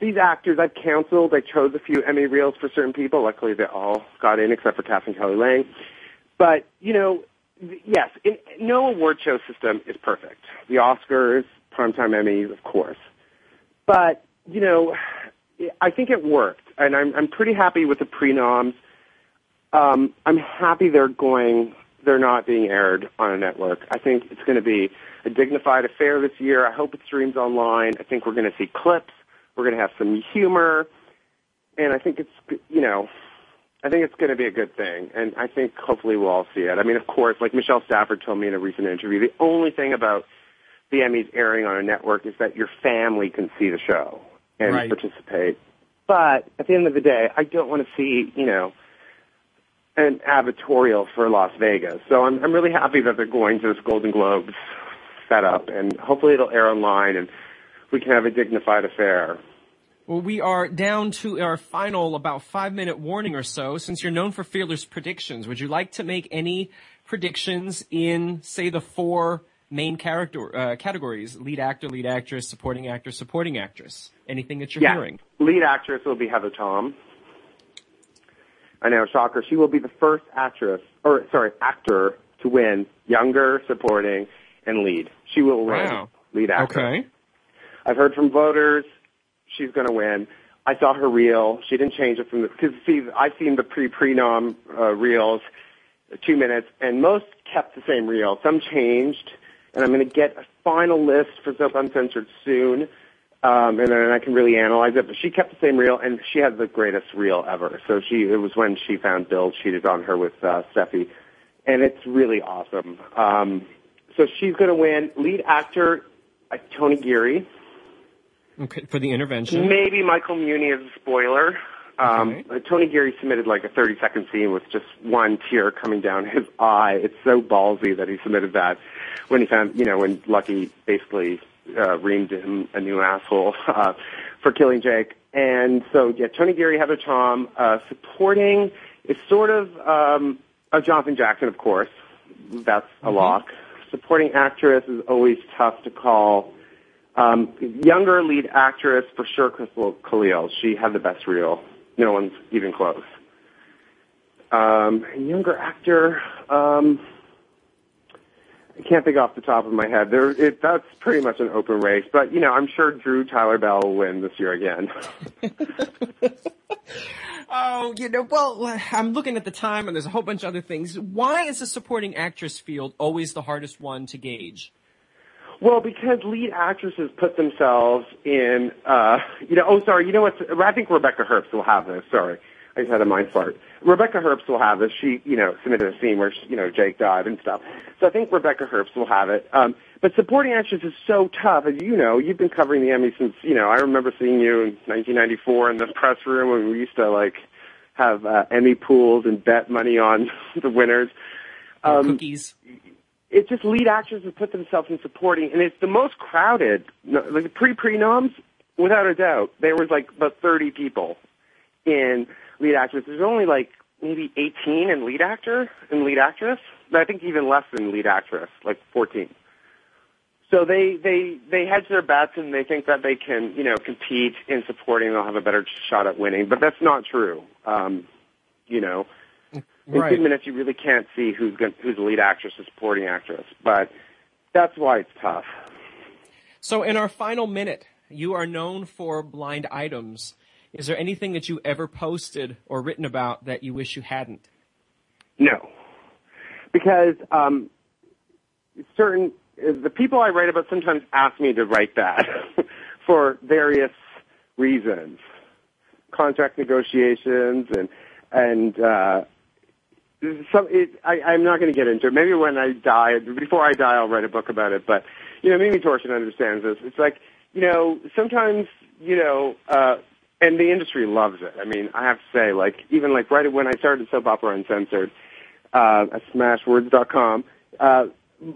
these actors I've counseled. I chose a few Emmy reels for certain people. Luckily, they all got in except for Katherine Kelly Lang. But you know, yes, in, no award show system is perfect. The Oscars, primetime Emmys, of course. But you know, I think it worked, and I'm I'm pretty happy with the pre-noms. Um, I'm happy they're going. They're not being aired on a network. I think it's going to be a dignified affair this year. I hope it streams online. I think we're going to see clips. We're going to have some humor, and I think it's you know, I think it's going to be a good thing, and I think hopefully we'll all see it. I mean, of course, like Michelle Stafford told me in a recent interview, the only thing about the Emmys airing on a network is that your family can see the show and right. participate. But at the end of the day, I don't want to see you know an advertorial for Las Vegas. So I'm I'm really happy that they're going to this Golden Globes setup, and hopefully it'll air online and we can have a dignified affair. Well, we are down to our final about five minute warning or so. Since you're known for fearless predictions, would you like to make any predictions in, say, the four main character uh, categories: lead actor, lead actress, supporting actor, supporting actress? Anything that you're yeah. hearing? Lead actress will be Heather Tom. I know, shocker. She will be the first actress, or sorry, actor to win younger, supporting, and lead. She will win wow. lead actor. Okay. I've heard from voters she's going to win. I saw her reel. She didn't change it from the because see I've seen the pre prenom uh, reels, two minutes, and most kept the same reel. Some changed, and I'm going to get a final list for Soap Uncensored soon, um, and then I can really analyze it. But she kept the same reel, and she had the greatest reel ever. So she it was when she found Bill cheated on her with uh, Steffy, and it's really awesome. Um, so she's going to win. Lead actor, uh, Tony Geary. Okay, for the intervention. Maybe Michael Muhney is a spoiler. Um, okay. Uh, Tony Geary submitted like a 30 second scene with just one tear coming down his eye. It's so ballsy that he submitted that when he found, you know, when Lucky basically uh, reamed him a new asshole [LAUGHS] uh, for killing Jake. And so, yeah, Tony Geary, Heather Tom, uh, supporting is sort of um, uh, Jonathan Jackson, of course. That's a mm-hmm. lock. Supporting actress is always tough to call. Um, younger lead actress for sure, Crystal Khalil. She had the best reel. No one's even close. Um, younger actor. Um, I can't think off the top of my head. There, it, that's pretty much an open race. But you know, I'm sure Drew Tyler Bell will win this year again. [LAUGHS] oh, you know, well, I'm looking at the time, and there's a whole bunch of other things. Why is the supporting actress field always the hardest one to gauge? Well, because lead actresses put themselves in, uh, you know, oh, sorry, you know what? I think Rebecca Herbst will have this. Sorry. I just had a mind fart. Rebecca Herbst will have this. She, you know, submitted a scene where, you know, Jake died and stuff. So I think Rebecca Herbst will have it. Um, but supporting actress is so tough. As you know, you've been covering the Emmy since, you know, I remember seeing you in 1994 in the press room when we used to, like, have uh, Emmy pools and bet money on [LAUGHS] the winners. Um, cookies it's just lead actors have put themselves in supporting, and it's the most crowded. Like the pre prenoms, without a doubt, there was like about 30 people in lead actress. There's only like maybe 18 in lead actor and lead actress. I think even less than lead actress, like 14. So they they they hedge their bets and they think that they can you know compete in supporting. They'll have a better shot at winning, but that's not true. Um, you know, in right. two minutes, you really can't see who's going, who's the lead actress or supporting actress. But that's why it's tough. So, in our final minute, you are known for blind items. Is there anything that you ever posted or written about that you wish you hadn't? No, because um, certain the people I write about sometimes ask me to write that [LAUGHS] for various reasons, contract negotiations and and uh, some. It, I, I'm not going to get into it. Maybe when I die, before I die, I'll write a book about it. But you know, Mimi Torchin understands this. It's like you know, sometimes you know. uh and the industry loves it. I mean, I have to say, like, even like right when I started Soap Opera Uncensored, uh, at smashwords.com, uh,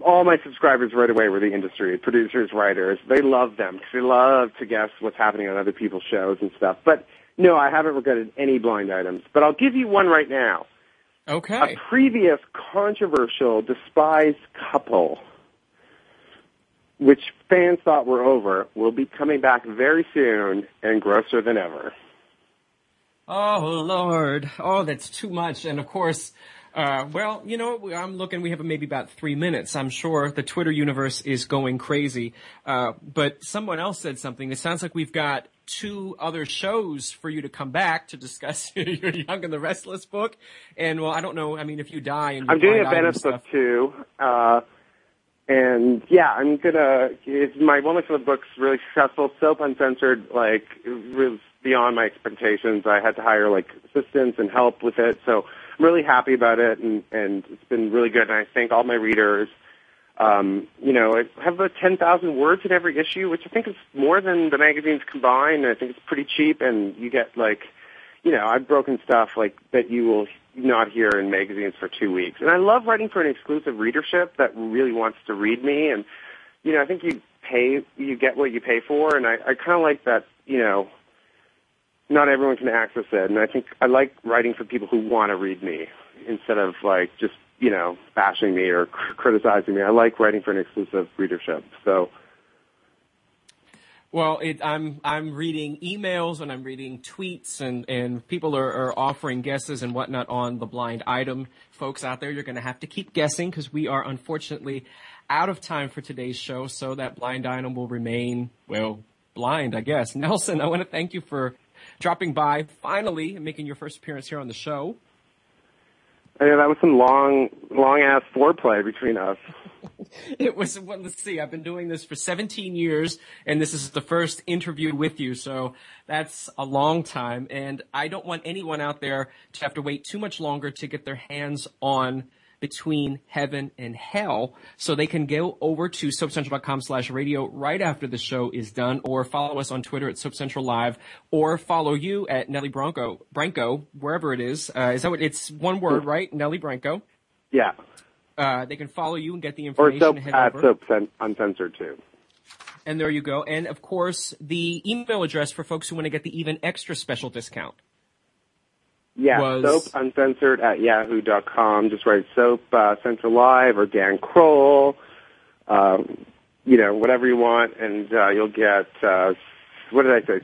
all my subscribers right away were the industry, producers, writers. They love them because they love to guess what's happening on other people's shows and stuff. But no, I haven't regretted any blind items. But I'll give you one right now. Okay. A previous controversial, despised couple, which fans thought were over, will be coming back very soon and grosser than ever. Oh Lord! Oh, that's too much. And of course, uh, well, you know, I'm looking. We have maybe about three minutes. I'm sure the Twitter universe is going crazy. Uh, but someone else said something. It sounds like we've got two other shows for you to come back to discuss [LAUGHS] your Young and the Restless book. And well, I don't know. I mean, if you die and you I'm doing a Venice book too. Uh, and yeah, I'm gonna. It's my one of the books really successful. Soap Uncensored, like was beyond my expectations. I had to hire like assistants and help with it, so I'm really happy about it, and and it's been really good. And I thank all my readers. Um, you know, I have about 10,000 words in every issue, which I think is more than the magazines combined. I think it's pretty cheap, and you get like, you know, I've broken stuff like that you will not hear in magazines for two weeks. And I love writing for an exclusive readership that really wants to read me. And, you know, I think you pay, you get what you pay for. And I, I kind of like that, you know, not everyone can access it. And I think I like writing for people who want to read me instead of like just, you know, bashing me or cr- criticizing me. I like writing for an exclusive readership. So, Well, it, I'm I'm reading emails and I'm reading tweets and and people are, are offering guesses and whatnot on the blind item. Folks out there, you're going to have to keep guessing because we are unfortunately out of time for today's show. So that blind item will remain well blind, I guess. [LAUGHS] Nelson, I want to thank you for dropping by finally and making your first appearance here on the show. yeah, that was some long, long ass foreplay between us. [LAUGHS] It was, well, let's see, I've been doing this for 17 years and this is the first interview with you. So that's a long time. And I don't want anyone out there to have to wait too much longer to get their hands on between heaven and hell. So they can go over to soapcentral.com slash radio right after the show is done or follow us on Twitter at Soap Central Live or follow you at Nelly Branco, Branco, wherever it is. Uh, is that what it's one word, right? Nelly Branco. Yeah. Uh, they can follow you and get the Or information. soap head at over. soap Cen- uncensored too. And there you go. And of course, the email address for folks who want to get the even extra special discount. Yeah, was- soap uncensored at yahoo.com. Just write soap uh, central live or Dan Kroll, um, you know, whatever you want, and uh, you'll get uh, what did I say?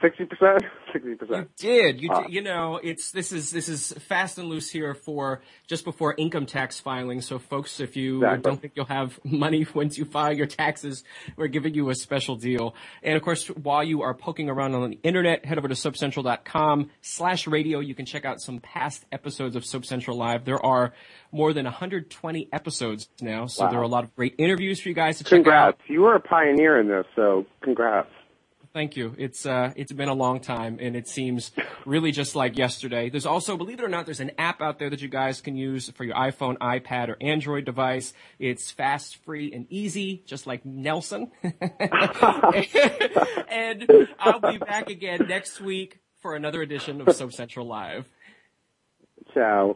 Sixty percent. You did. You Uh, did. You know, it's this is this is fast and loose here for just before income tax filing. So, folks, if you Exactly. don't think you'll have [LAUGHS] money once you file your taxes, we're giving you a special deal. And of course, while you are poking around on the internet, head over to soapcentral.com slash radio. You can check out some past episodes of Soap Central Live. There are more than 120 episodes now, so Wow. there are a lot of great interviews for you guys to check out. Congrats! You were a pioneer in this, so congrats. Thank you. It's uh, it's been a long time, and it seems really just like yesterday. There's also, believe it or not, there's an app out there that you guys can use for your iPhone, iPad, or Android device. It's fast, free, and easy, just like Nelson. [LAUGHS] and I'll be back again next week for another edition of Soap Central Live. Ciao.